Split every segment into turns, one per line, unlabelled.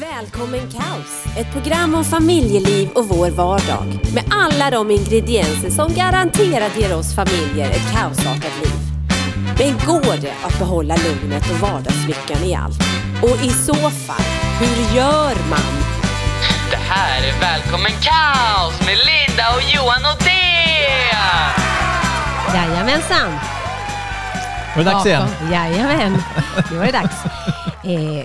Välkommen Kaos! Ett program om familjeliv och vår vardag. Med alla de ingredienser som garanterat ger oss familjer ett kaosartat liv. Men går det att behålla lugnet och vardagslyckan i allt? Och i så fall, hur gör man?
Det här är Välkommen Kaos med Linda och Johan och det!
Jajamensan!
Var det dags igen?
Jajamän, nu var det dags. Eh, eh,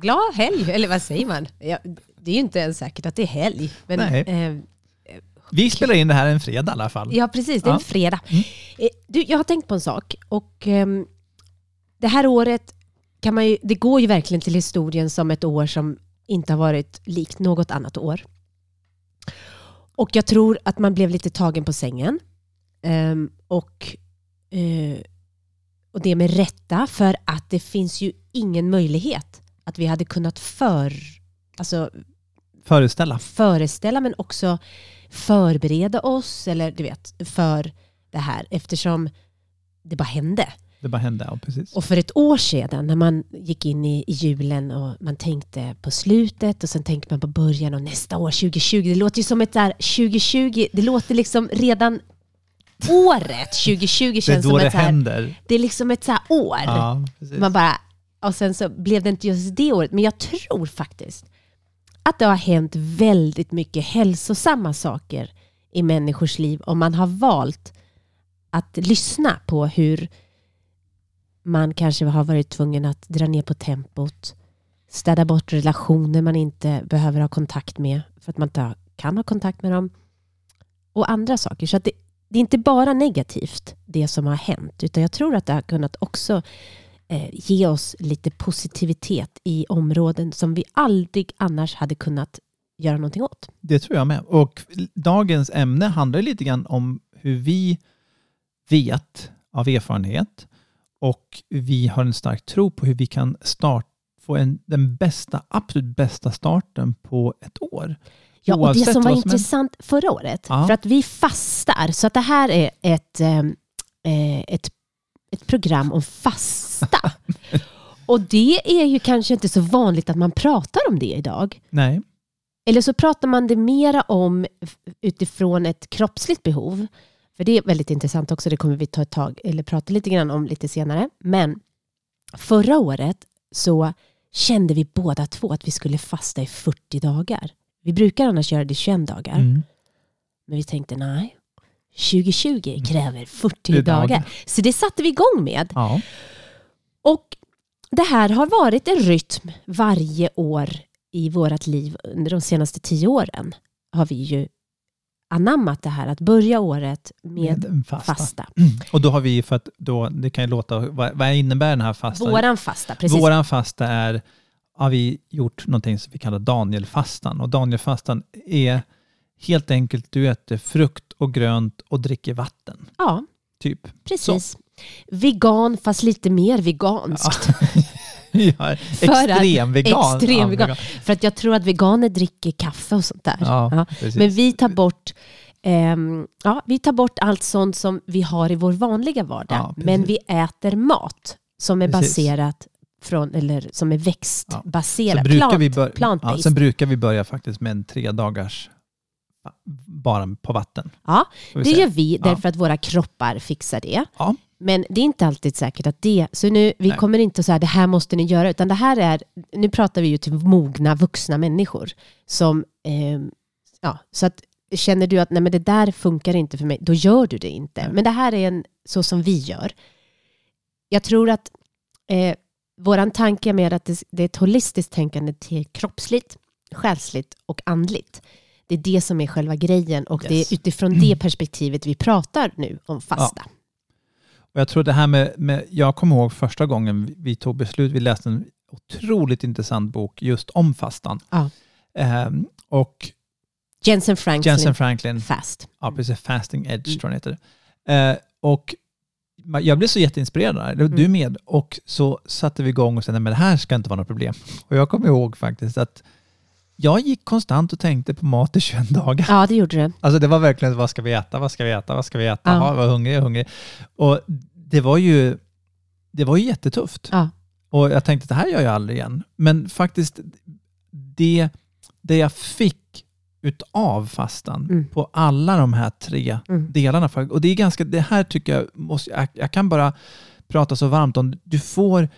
glad helg, eller vad säger man? Ja, det är ju inte ens säkert att det är helg. Men, eh,
Vi spelar in det här en fredag i alla fall.
Ja, precis. Det är en fredag. Eh, Du, jag har tänkt på en sak. Och, ehm, det här året kan man ju, det går ju verkligen till historien som ett år som inte har varit likt något annat år. Och jag tror att man blev lite tagen på sängen. Ehm, och, eh, och det med rätta, för att det finns ju ingen möjlighet att vi hade kunnat för, alltså,
Föreställa.
föreställa men också förbereda oss eller du vet, för det här eftersom det bara hände.
Det bara hände, ja precis.
Och för ett år sedan när man gick in i, i julen och man tänkte på slutet och sen tänkte man på början och nästa år 2020. Det låter ju som ett där 2020, det låter liksom redan året 2020
det är
känns
då det händer.
det är liksom ett så här år.
Ja.
Man bara, och sen så blev det inte just det året. Men jag tror faktiskt att det har hänt väldigt mycket hälsosamma saker i människors liv om man har valt att lyssna på hur man kanske har varit tvungen att dra ner på tempot, städa bort relationer man inte behöver ha kontakt med för att man inte kan ha kontakt med dem och andra saker. Så att det, det är inte bara negativt det som har hänt utan jag tror att det har kunnat också ge oss lite positivitet i områden som vi aldrig annars hade kunnat göra någonting åt.
Det tror jag med. Och dagens ämne handlar lite grann om hur vi vet av erfarenhet och vi har en stark tro på hur vi kan start, få en, den bästa, absolut bästa starten på ett år.
Ja, och det som var
som är-
intressant förra året,
Ja.
för att vi fastar, så att det här är ett, eh, eh, ett, ett program om fasta. och det är ju kanske inte så vanligt att man pratar om det idag.
Nej,
Eller så pratar man det mera om utifrån ett kroppsligt behov. För det är väldigt intressant också, det kommer vi ta ett tag, eller prata lite grann om lite senare. Men förra året så kände vi båda två att vi skulle fasta i 40 dagar. Vi brukar annars göra det i 21 dagar.
mm.
Men vi tänkte nej, 2020 kräver 40
Det är
dagar. Så det satte vi igång med.
ja.
Och det här har varit en rytm varje år i vårt liv under de senaste tio åren. Har vi ju anammat det här att börja året med,
en fasta.
fasta.
Mm. Och då har vi, för att då, det kan ju låta, vad, vad innebär den här fasta?
Våran fasta, precis.
Våran fasta är, har vi gjort någonting som vi kallar Danielfastan. Och Danielfastan är helt enkelt, du äter frukt och grönt och dricker vatten.
Ja,
Typ.
precis. Vegan fast lite mer veganskt.
Ja, extrem vegan.
Extrem
Ja,
vegan. För att jag tror att veganer dricker kaffe och sånt där.
Ja,
Ja. Men vi tar bort ehm, ja, vi tar bort allt sånt som vi har i vår vanliga vardag.
Ja,
men vi äter mat som är
Precis.
baserat från, eller som är
så
växtbaserat.
brukar
plant,
vi bör,
plant-based.
ja, sen brukar vi börja faktiskt med en tre dagars bara på vatten.
Ja, det
säga.
gör vi
Ja.
därför att våra kroppar fixar det.
Ja.
Men det är inte alltid säkert att det... Så nu, vi
Nej.
kommer inte att säga det här måste ni göra, utan det här är... Nu pratar vi ju till mogna vuxna människor. Som, ehm, ja, så att känner du att nej, men det där funkar inte för mig, då gör du det inte.
Nej.
Men det här är en, så som vi gör. Jag tror att eh, våran tanke mer att det, det är ett holistiskt tänkande till kroppsligt, själsligt och andligt. Det är det som är själva grejen och det
Yes.
är utifrån det perspektivet vi pratar nu om fasta.
Och jag tror det här med, med, jag kommer ihåg första gången vi- tog beslut, vi läste en otroligt intressant bok just om fastan.
Ja.
Ehm, och
Jensen Franklin,
Jensen Franklin,
Fast.
ja precis, Fasting Edge
Mm.
tror jag heter. Eh, och jag blev så jätteinspirerad där, du
Mm.
med. Och så satte vi igång och sa, men det här ska inte vara något problem. Och jag kommer ihåg faktiskt att jag gick konstant och tänkte på mat i 21 dagar.
Ja, det gjorde det.
Alltså det var verkligen, vad ska vi äta, vad ska vi äta, vad ska vi äta,
Ja.
ja. vad hungrig, jag är hungrig. Och det var ju, det var ju jättetufft.
Ja.
Och jag tänkte det här gör jag aldrig igen. Men faktiskt, det, det jag fick utav fastan
Mm.
på alla de här tre
Mm.
delarna. Och det är ganska, det här tycker jag, måste, jag, jag kan bara prata så varmt om. Du får,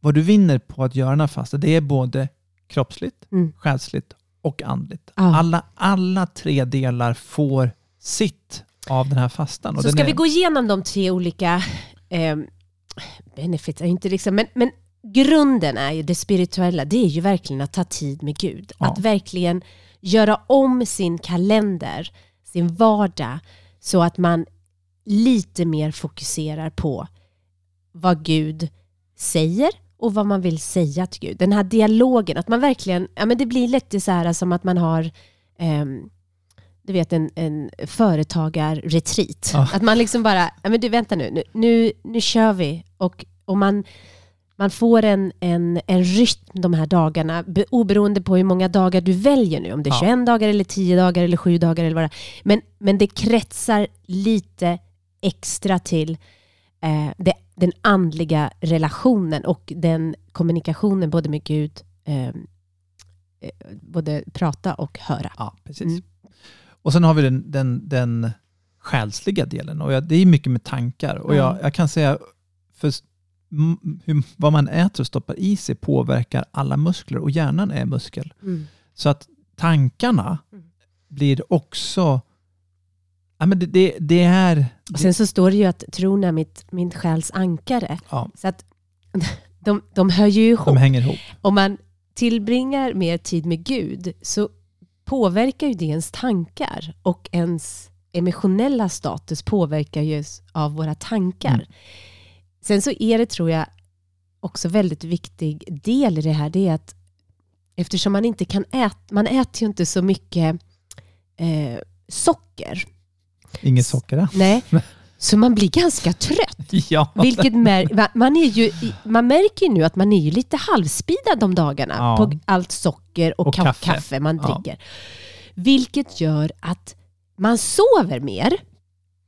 vad du vinner på att göra den här fastan, det är både kroppsligt,
Mm.
själsligt och andligt.
Ja.
Alla, alla tre delar får sitt av den här fastan. Och
Så ska
är,
vi gå igenom de tre olika eh, benefits, är inte liksom, men, men grunden är ju det spirituella, det är ju verkligen att ta tid med Gud.
Ja.
Att verkligen göra om sin kalender, sin vardag, så att man lite mer fokuserar på vad Gud säger och vad man vill säga till Gud. Den här dialogen, att man verkligen, ja men det blir lite så här som att man har ehm, du vet en, en företagarretreat.
Ja.
Att man liksom bara, ja men du vänta nu, nu, nu, nu kör vi. Och, och man, man får en, en, en rytm de här dagarna, be- oberoende på hur många dagar du väljer nu. Om det är
Ja.
21 dagar, eller 10 dagar, eller 7 dagar eller vad. Men, men det kretsar lite extra till eh, det, den andliga relationen och den kommunikationen både med Gud, eh, eh, både prata och höra.
Ja, precis.
Mm.
Och sen har vi den, den, den själsliga delen och jag, det är mycket med tankar. Och jag,
Ja.
jag kan säga, för hur, vad man äter och stoppar i sig påverkar alla muskler och hjärnan är muskel. Så att tankarna
Mm.
blir också... Ja, men det, det, det är...
Och sen så står det ju att tron är mitt, min själs ankare.
Ja,
Så att de, de hör ju ihop.
de hänger ihop.
Om man tillbringar mer tid med Gud så påverkar ju det ens tankar och ens emotionella status påverkar ju av våra tankar.
Mm.
Sen så är det, tror jag, också väldigt viktig del i det här, det är att eftersom man inte kan äta, man äter ju inte så mycket eh, socker.
Inget socker alls.
Nej. Så man blir ganska trött.
Ja,
Vilket mär, man, är ju, man märker ju nu att man är ju lite halvspidad de dagarna
Ja.
på allt socker och,
Och
ka-
kaffe.
kaffe. man
Ja.
dricker. Vilket gör att man sover mer.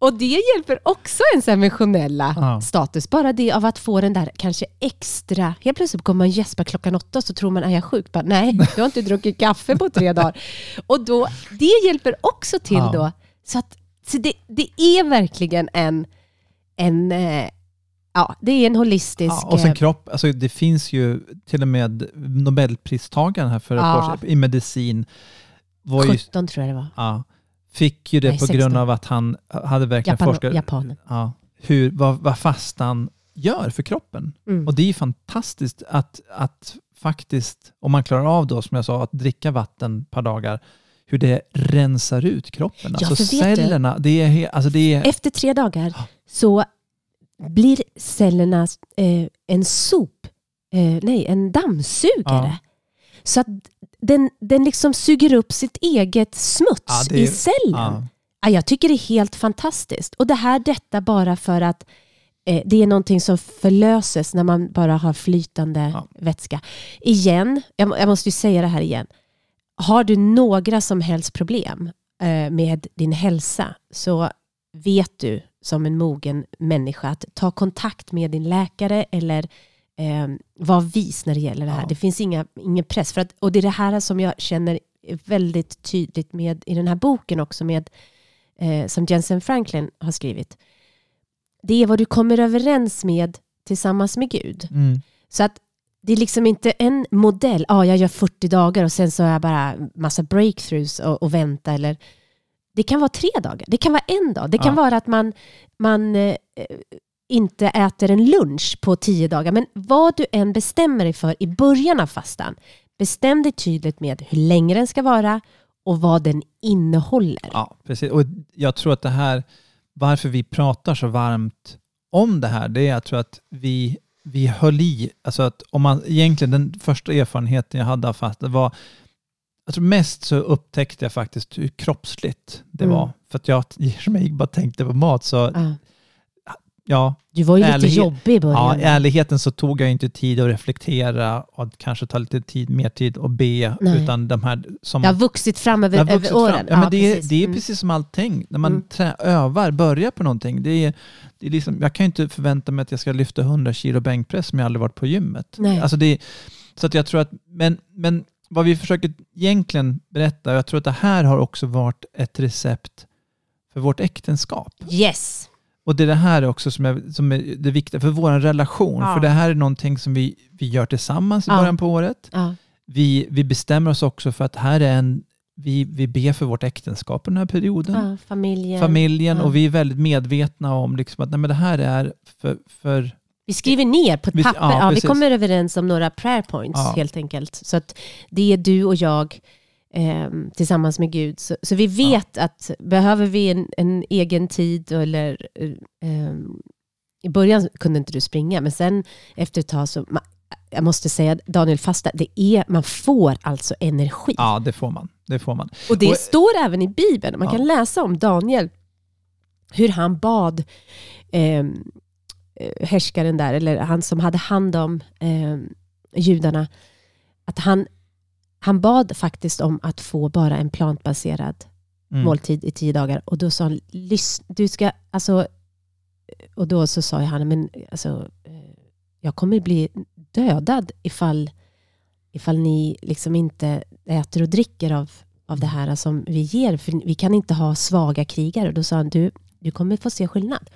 Och det hjälper också ens emotionella
Ja.
status. Bara det av att få den där kanske extra... Helt plötsligt kommer man gäspa klockan åtta så tror man är jag sjuk? Bara, Nej, du har inte druckit kaffe på tre dagar. Och då, det hjälper också till
Ja.
då. Så, att, så det, det är verkligen en, en eh, ja, det är en holistisk...
Ja, och sen
eh,
kropp, alltså det finns ju till och med Nobelpristagaren här för ett
Ja.
år sedan i medicin var ju,
17 tror jag det var.
ja, fick ju det
Nej,
på
16.
grund av att han hade verkligen
Japan,
forskat
Japanen.
ja, hur, vad, vad fastan gör för kroppen.
Mm.
Och det är ju fantastiskt att, att faktiskt, om man klarar av då som jag sa, att dricka vatten ett par dagar, hur det rensar ut kroppen.
Ja,
Alltså
du-
cellerna, det är, alltså det är
Efter tre dagar så blir cellerna eh, en sop, eh, nej, en dammsugare.
Ja.
Så att den, den liksom suger upp sitt eget smuts
Ja, är-
i cellen.
ja,
Ja, jag tycker det är helt fantastiskt. Och det här detta bara för att eh, det är någonting som förlöses när man bara har flytande vätska. Igen, jag måste ju säga det här igen. Har du några som helst problem eh, med din hälsa så vet du som en mogen människa att ta kontakt med din läkare eller eh, var vis när det gäller det här.
Ja.
Det finns inga, ingen press. För att, och det är det här som jag känner väldigt tydligt med i den här boken också med eh, som Jensen Franklin har skrivit. Det är vad du kommer överens med tillsammans med Gud.
mm,
Så att det är liksom inte en modell, ja jag gör 40 dagar och sen så har jag bara massa breakthroughs och, och vänta. Eller, det kan vara tre dagar, det kan vara en dag. Det kan
Ja.
vara att man, man eh, inte äter en lunch på tio dagar. Men vad du än bestämmer dig för i början av fastan, bestäm dig tydligt med hur länge den ska vara och vad den innehåller.
Ja, precis. Och jag tror att det här, varför vi pratar så varmt om det här, det är jag tror att vi, vi höll i, alltså att om man, egentligen den första erfarenheten jag hade av fasta var, jag tror mest så upptäckte jag faktiskt hur kroppsligt det
Mm.
var. För att jag, som jag bara tänkte på mat, så
Ja.
Ja,
Du var ju lite
Ärlighet-
jobbig i
ja,
början.
i ärligheten så tog jag inte tid att reflektera och kanske ta lite tid, mer tid att be,
Nej.
utan de här som
det har vuxit fram över,
Det vuxit
över åren.
fram. Ja, men det, är,
precis.
det är
Mm.
precis som allting. När man
Mm.
trä, övar, börjar på någonting. Det är, det är liksom, jag kan ju inte förvänta mig att jag ska lyfta 100 kilo bänkpress om jag aldrig varit på gymmet.
Nej.
Alltså det, så att jag tror att, men, men vad vi försöker egentligen berätta, och jag tror att det här har också varit ett recept för vårt äktenskap.
Yes.
Och det är det här också som är, som är det viktiga för vår relation.
Ja.
För det här är någonting som vi, vi gör tillsammans i
Ja.
början på året.
Ja.
Vi, vi bestämmer oss också för att här är en, vi, vi ber för vårt äktenskap den här perioden.
Ja, familjen.
Familjen och vi är väldigt medvetna om liksom att nej, men det här är för, för
Vi skriver ner på ett papper.
ja,
vi kommer överens om några prayer points helt enkelt. Så att det är du och jag ehm, tillsammans med Gud. Så, så vi vet att behöver vi en, en egen tid eller ehm, i början kunde inte du springa, men sen efter ett tag så, ma- jag måste säga Daniel fasta, det är, man får alltså energi.
ja det får man. Det får man.
Och det
Och-
står även i Bibeln. Man
Ja.
kan läsa om Daniel, hur han bad eh, härskaren där, eller han som hade hand om eh, judarna, att han, han bad faktiskt om att få bara en plantbaserad
Mm.
måltid i tio dagar. Och då sa han, "Lys- du ska, alltså, och då så sa han, men alltså, eh, jag kommer bli dödad ifall, ifall ni liksom inte äter och dricker av, av det här som vi ger. För vi kan inte ha svaga krigare. Och då sa han, du, du kommer få se skillnad.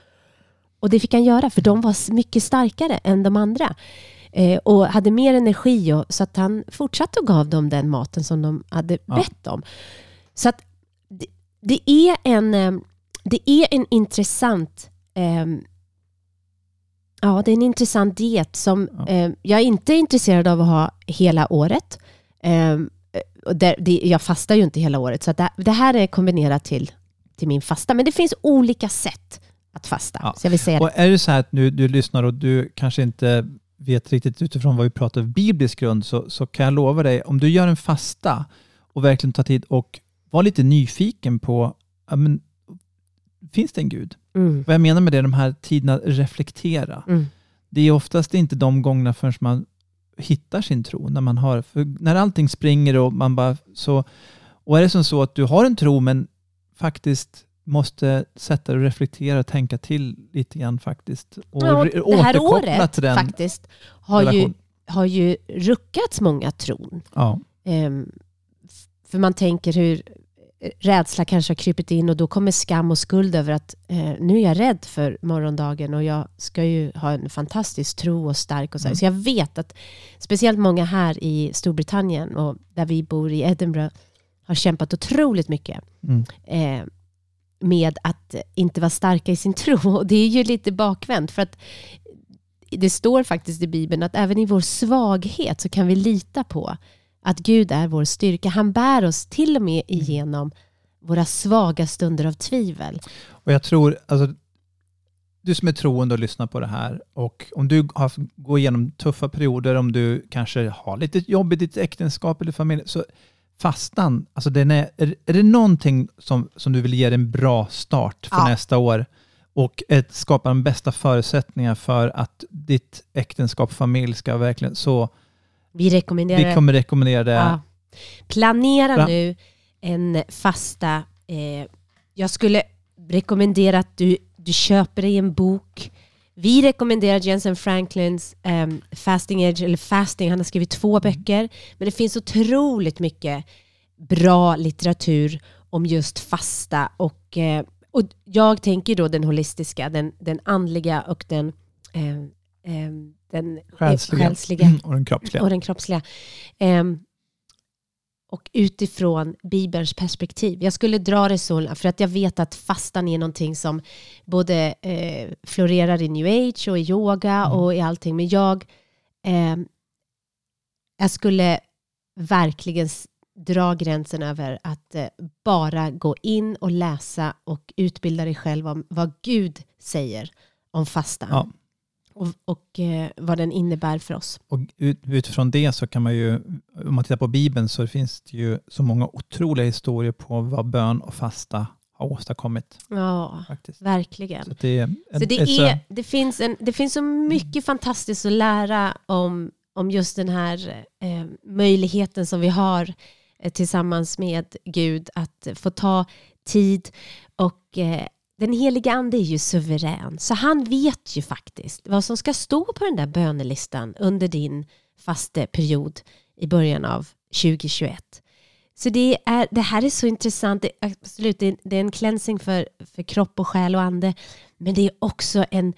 Och det fick han göra, för de var mycket starkare än de andra. Eh, och hade mer energi, och, så att han fortsatte och gav dem den maten som de hade
Ja.
bett om. Så att det, det, är en, eh, det är en intressant ehm, Ja, det är en intressant diet som
Ja.
eh, jag är inte intresserad av att ha hela året. Eh, och där, det, jag fastar ju inte hela året, så det, det här är kombinerat till, till min fasta. Men det finns olika sätt att fasta.
Ja.
Så jag vill säga det.
Och är det så här att nu du lyssnar och du kanske inte vet riktigt utifrån vad vi pratar om biblisk grund så, så kan jag lova dig, om du gör en fasta och verkligen tar tid och var lite nyfiken på, ja, men, finns det en Gud?
Mm,
Vad jag menar med det, de här tiderna reflektera.
mm,
Det är oftast inte de gångerna förrän man hittar sin tro. När, man har, när allting springer och man bara så... Och är det som så att du har en tro men faktiskt måste sätta dig och reflektera och tänka till lite grann faktiskt. Och
Ja, det här året
till den
faktiskt har ju, har ju ruckats många tron.
Ja,
f- för man tänker hur rädsla kanske har krypit in och då kommer skam och skuld över att eh, nu är jag rädd för morgondagen och jag ska ju ha en fantastisk tro och stark och så.
Mm.
Så jag vet att speciellt många här i Storbritannien och där vi bor i Edinburgh har kämpat otroligt mycket
mm.
eh, med att inte vara starka i sin tro. Och det är ju lite bakvänt för att det står faktiskt i Bibeln att även i vår svaghet så kan vi lita på att Gud är vår styrka. Han bär oss till och med igenom våra svaga stunder av tvivel.
Och jag tror, alltså, du som är troende och lyssnar på det här och om du har går igenom tuffa perioder, om du kanske har lite jobb i ditt äktenskap eller familj, så fastan, alltså den är, är, det någonting som, som du vill ge en bra start för
Ja.
nästa år och ett, skapa de bästa förutsättningar för att ditt äktenskap och familj ska verkligen så,
Vi rekommenderar
vi kommer rekommendera det.
Ja. Planera
Bra.
nu en fasta. Eh, jag skulle rekommendera att du, du köper dig en bok. Vi rekommenderar Jensen Franklins ehm, Fasting Edge, eller Fasting. Han har skrivit två böcker. Men det finns otroligt mycket bra litteratur om just fasta. Och, eh, och jag tänker då den holistiska, den, den andliga och den, eh, eh, den
Själsliga.
själsliga
Och den kroppsliga.
och den kroppsliga. Ehm, och utifrån Bibelns perspektiv. Jag skulle dra det så, för att jag vet att fastan är någonting som både eh, florerar i new age och i yoga
Mm.
och i allting. Men jag, ehm, jag skulle verkligen dra gränsen över att eh, bara gå in och läsa och utbilda dig själv om vad Gud säger om fastan.
Ja.
Och, och eh, vad den innebär för oss.
Och ut, utifrån det så kan man ju, om man tittar på Bibeln så finns det ju så många otroliga historier på vad bön och fasta har åstadkommit.
Ja,
Faktiskt.
verkligen.
Så att det, är en,
Så det,
ett
är, det, finns en, det finns så mycket fantastiskt att lära om, om just den här eh, möjligheten som vi har eh, tillsammans med Gud att få ta tid och eh, den heliga ande är ju suverän, så han vet ju faktiskt vad som ska stå på den där bönelistan under din fasteperiod i början av 2021. Så det, är, det här är så intressant. Det, är absolut, det är en cleansing för, för kropp och själ och ande. Men det är också en,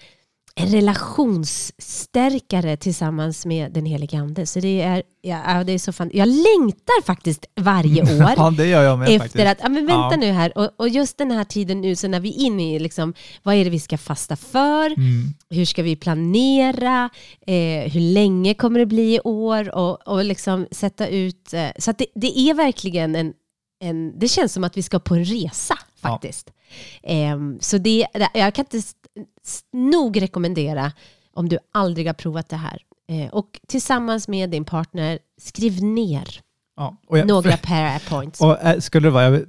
en relationsstärkare tillsammans med den heliga ande. Så det är, ja, det är så fan, jag längtar faktiskt varje år
Ja, det gör jag med
efter
faktiskt.
att, ja men vänta
Ja.
nu här, och, och just den här tiden nu, så när vi är inne i, liksom, vad är det vi ska fasta för?
Mm.
Hur ska vi planera? Eh, hur länge kommer det bli i år? Och, och liksom sätta ut, eh, så att det, det är verkligen en, en, det känns som att vi ska på en resa
Ja.
faktiskt. Ehm, så det, jag kan inte nog rekommendera om du aldrig har provat det här. Eh, och tillsammans med din partner, skriv ner
Ja. Jag,
några para points.
Och äh, skulle det vara, jag,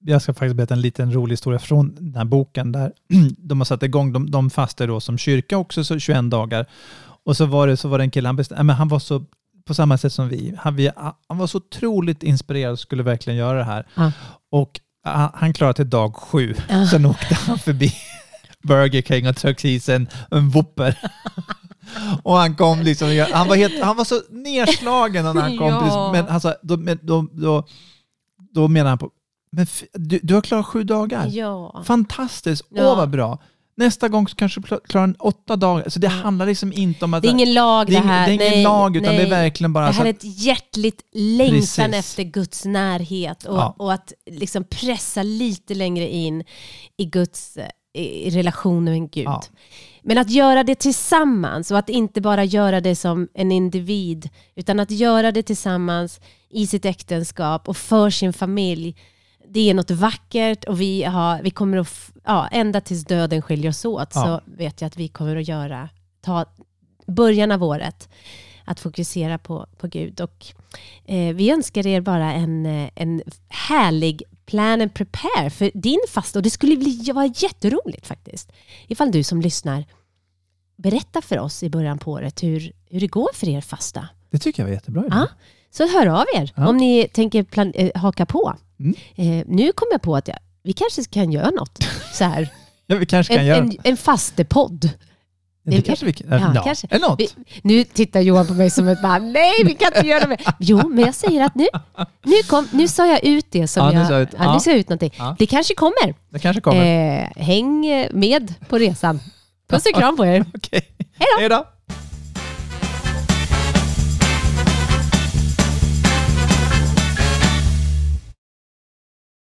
jag ska faktiskt berätta en liten rolig historia från den här boken där de har satt igång, de, de fastar då som kyrka också så 21 dagar. Och så var det, så var det en kille, han, bestäm, men han var så, på samma sätt som vi, han, vi, han var så otroligt inspirerad och skulle verkligen göra det här.
Ja.
Och han, klarade till dag sju,
Ja.
sen åkte han förbi Burger King och tog i sig en, en Whopper. Och han kom liksom, han var, helt, han var så nedslagen när han kom.
Ja.
Men sa, då, då, då, då menar han på, men du, du har klarat sju dagar.
Ja.
Fantastiskt,
Ja.
åh vad bra. Nästa gång så kanske du kla- klarar en åtta dagar. Så det
Ja.
handlar liksom inte om att...
Det är ingen lag
det är,
här.
det är ingen
nej,
lag, utan
nej.
det är verkligen bara
Det
så
här är ett hjärtligt längtan
Precis.
efter Guds närhet och,
Ja.
och att liksom pressa lite längre in i Guds eh, i relationen med Gud.
Ja.
Men att göra det tillsammans och att inte bara göra det som en individ utan att göra det tillsammans i sitt äktenskap och för sin familj. Det är något vackert och vi, har, vi kommer att, ja, ända tills döden skiljer oss åt
Ja.
så vet jag att vi kommer att göra, ta början av året att fokusera på, på Gud. Och, eh, vi önskar er bara en, eh, en härlig plan and prepare för din fasta. Och det skulle bli, vara jätteroligt faktiskt. Ifall du som lyssnar berättar för oss i början på året hur, hur det går för er fasta.
det tycker jag var jättebra.
Ja. Så hör av er
Ja.
om ni tänker plan, eh, haka på.
Mm.
Eh, nu kom jag på att jag, vi kanske kan göra något så här.
Ja, vi kanske kan
En,
göra
en, en fastepodd.
det.
det-
kanske vi kan.
ja,
Ja,
kanske.
Eller något.
Vi, nu tittar Johan på mig som ett man. Nej, vi kan inte göra det. mer." Jo, men jag säger att nu, nu, kom, nu sa jag ut det som
Ja, nu
jag...
sa jag ut-
ja, nu sa jag ut någonting. Det kanske kommer.
Det kanske kommer.
Eh, häng med på resan. Puss och kram på er.
Okej. Hej då.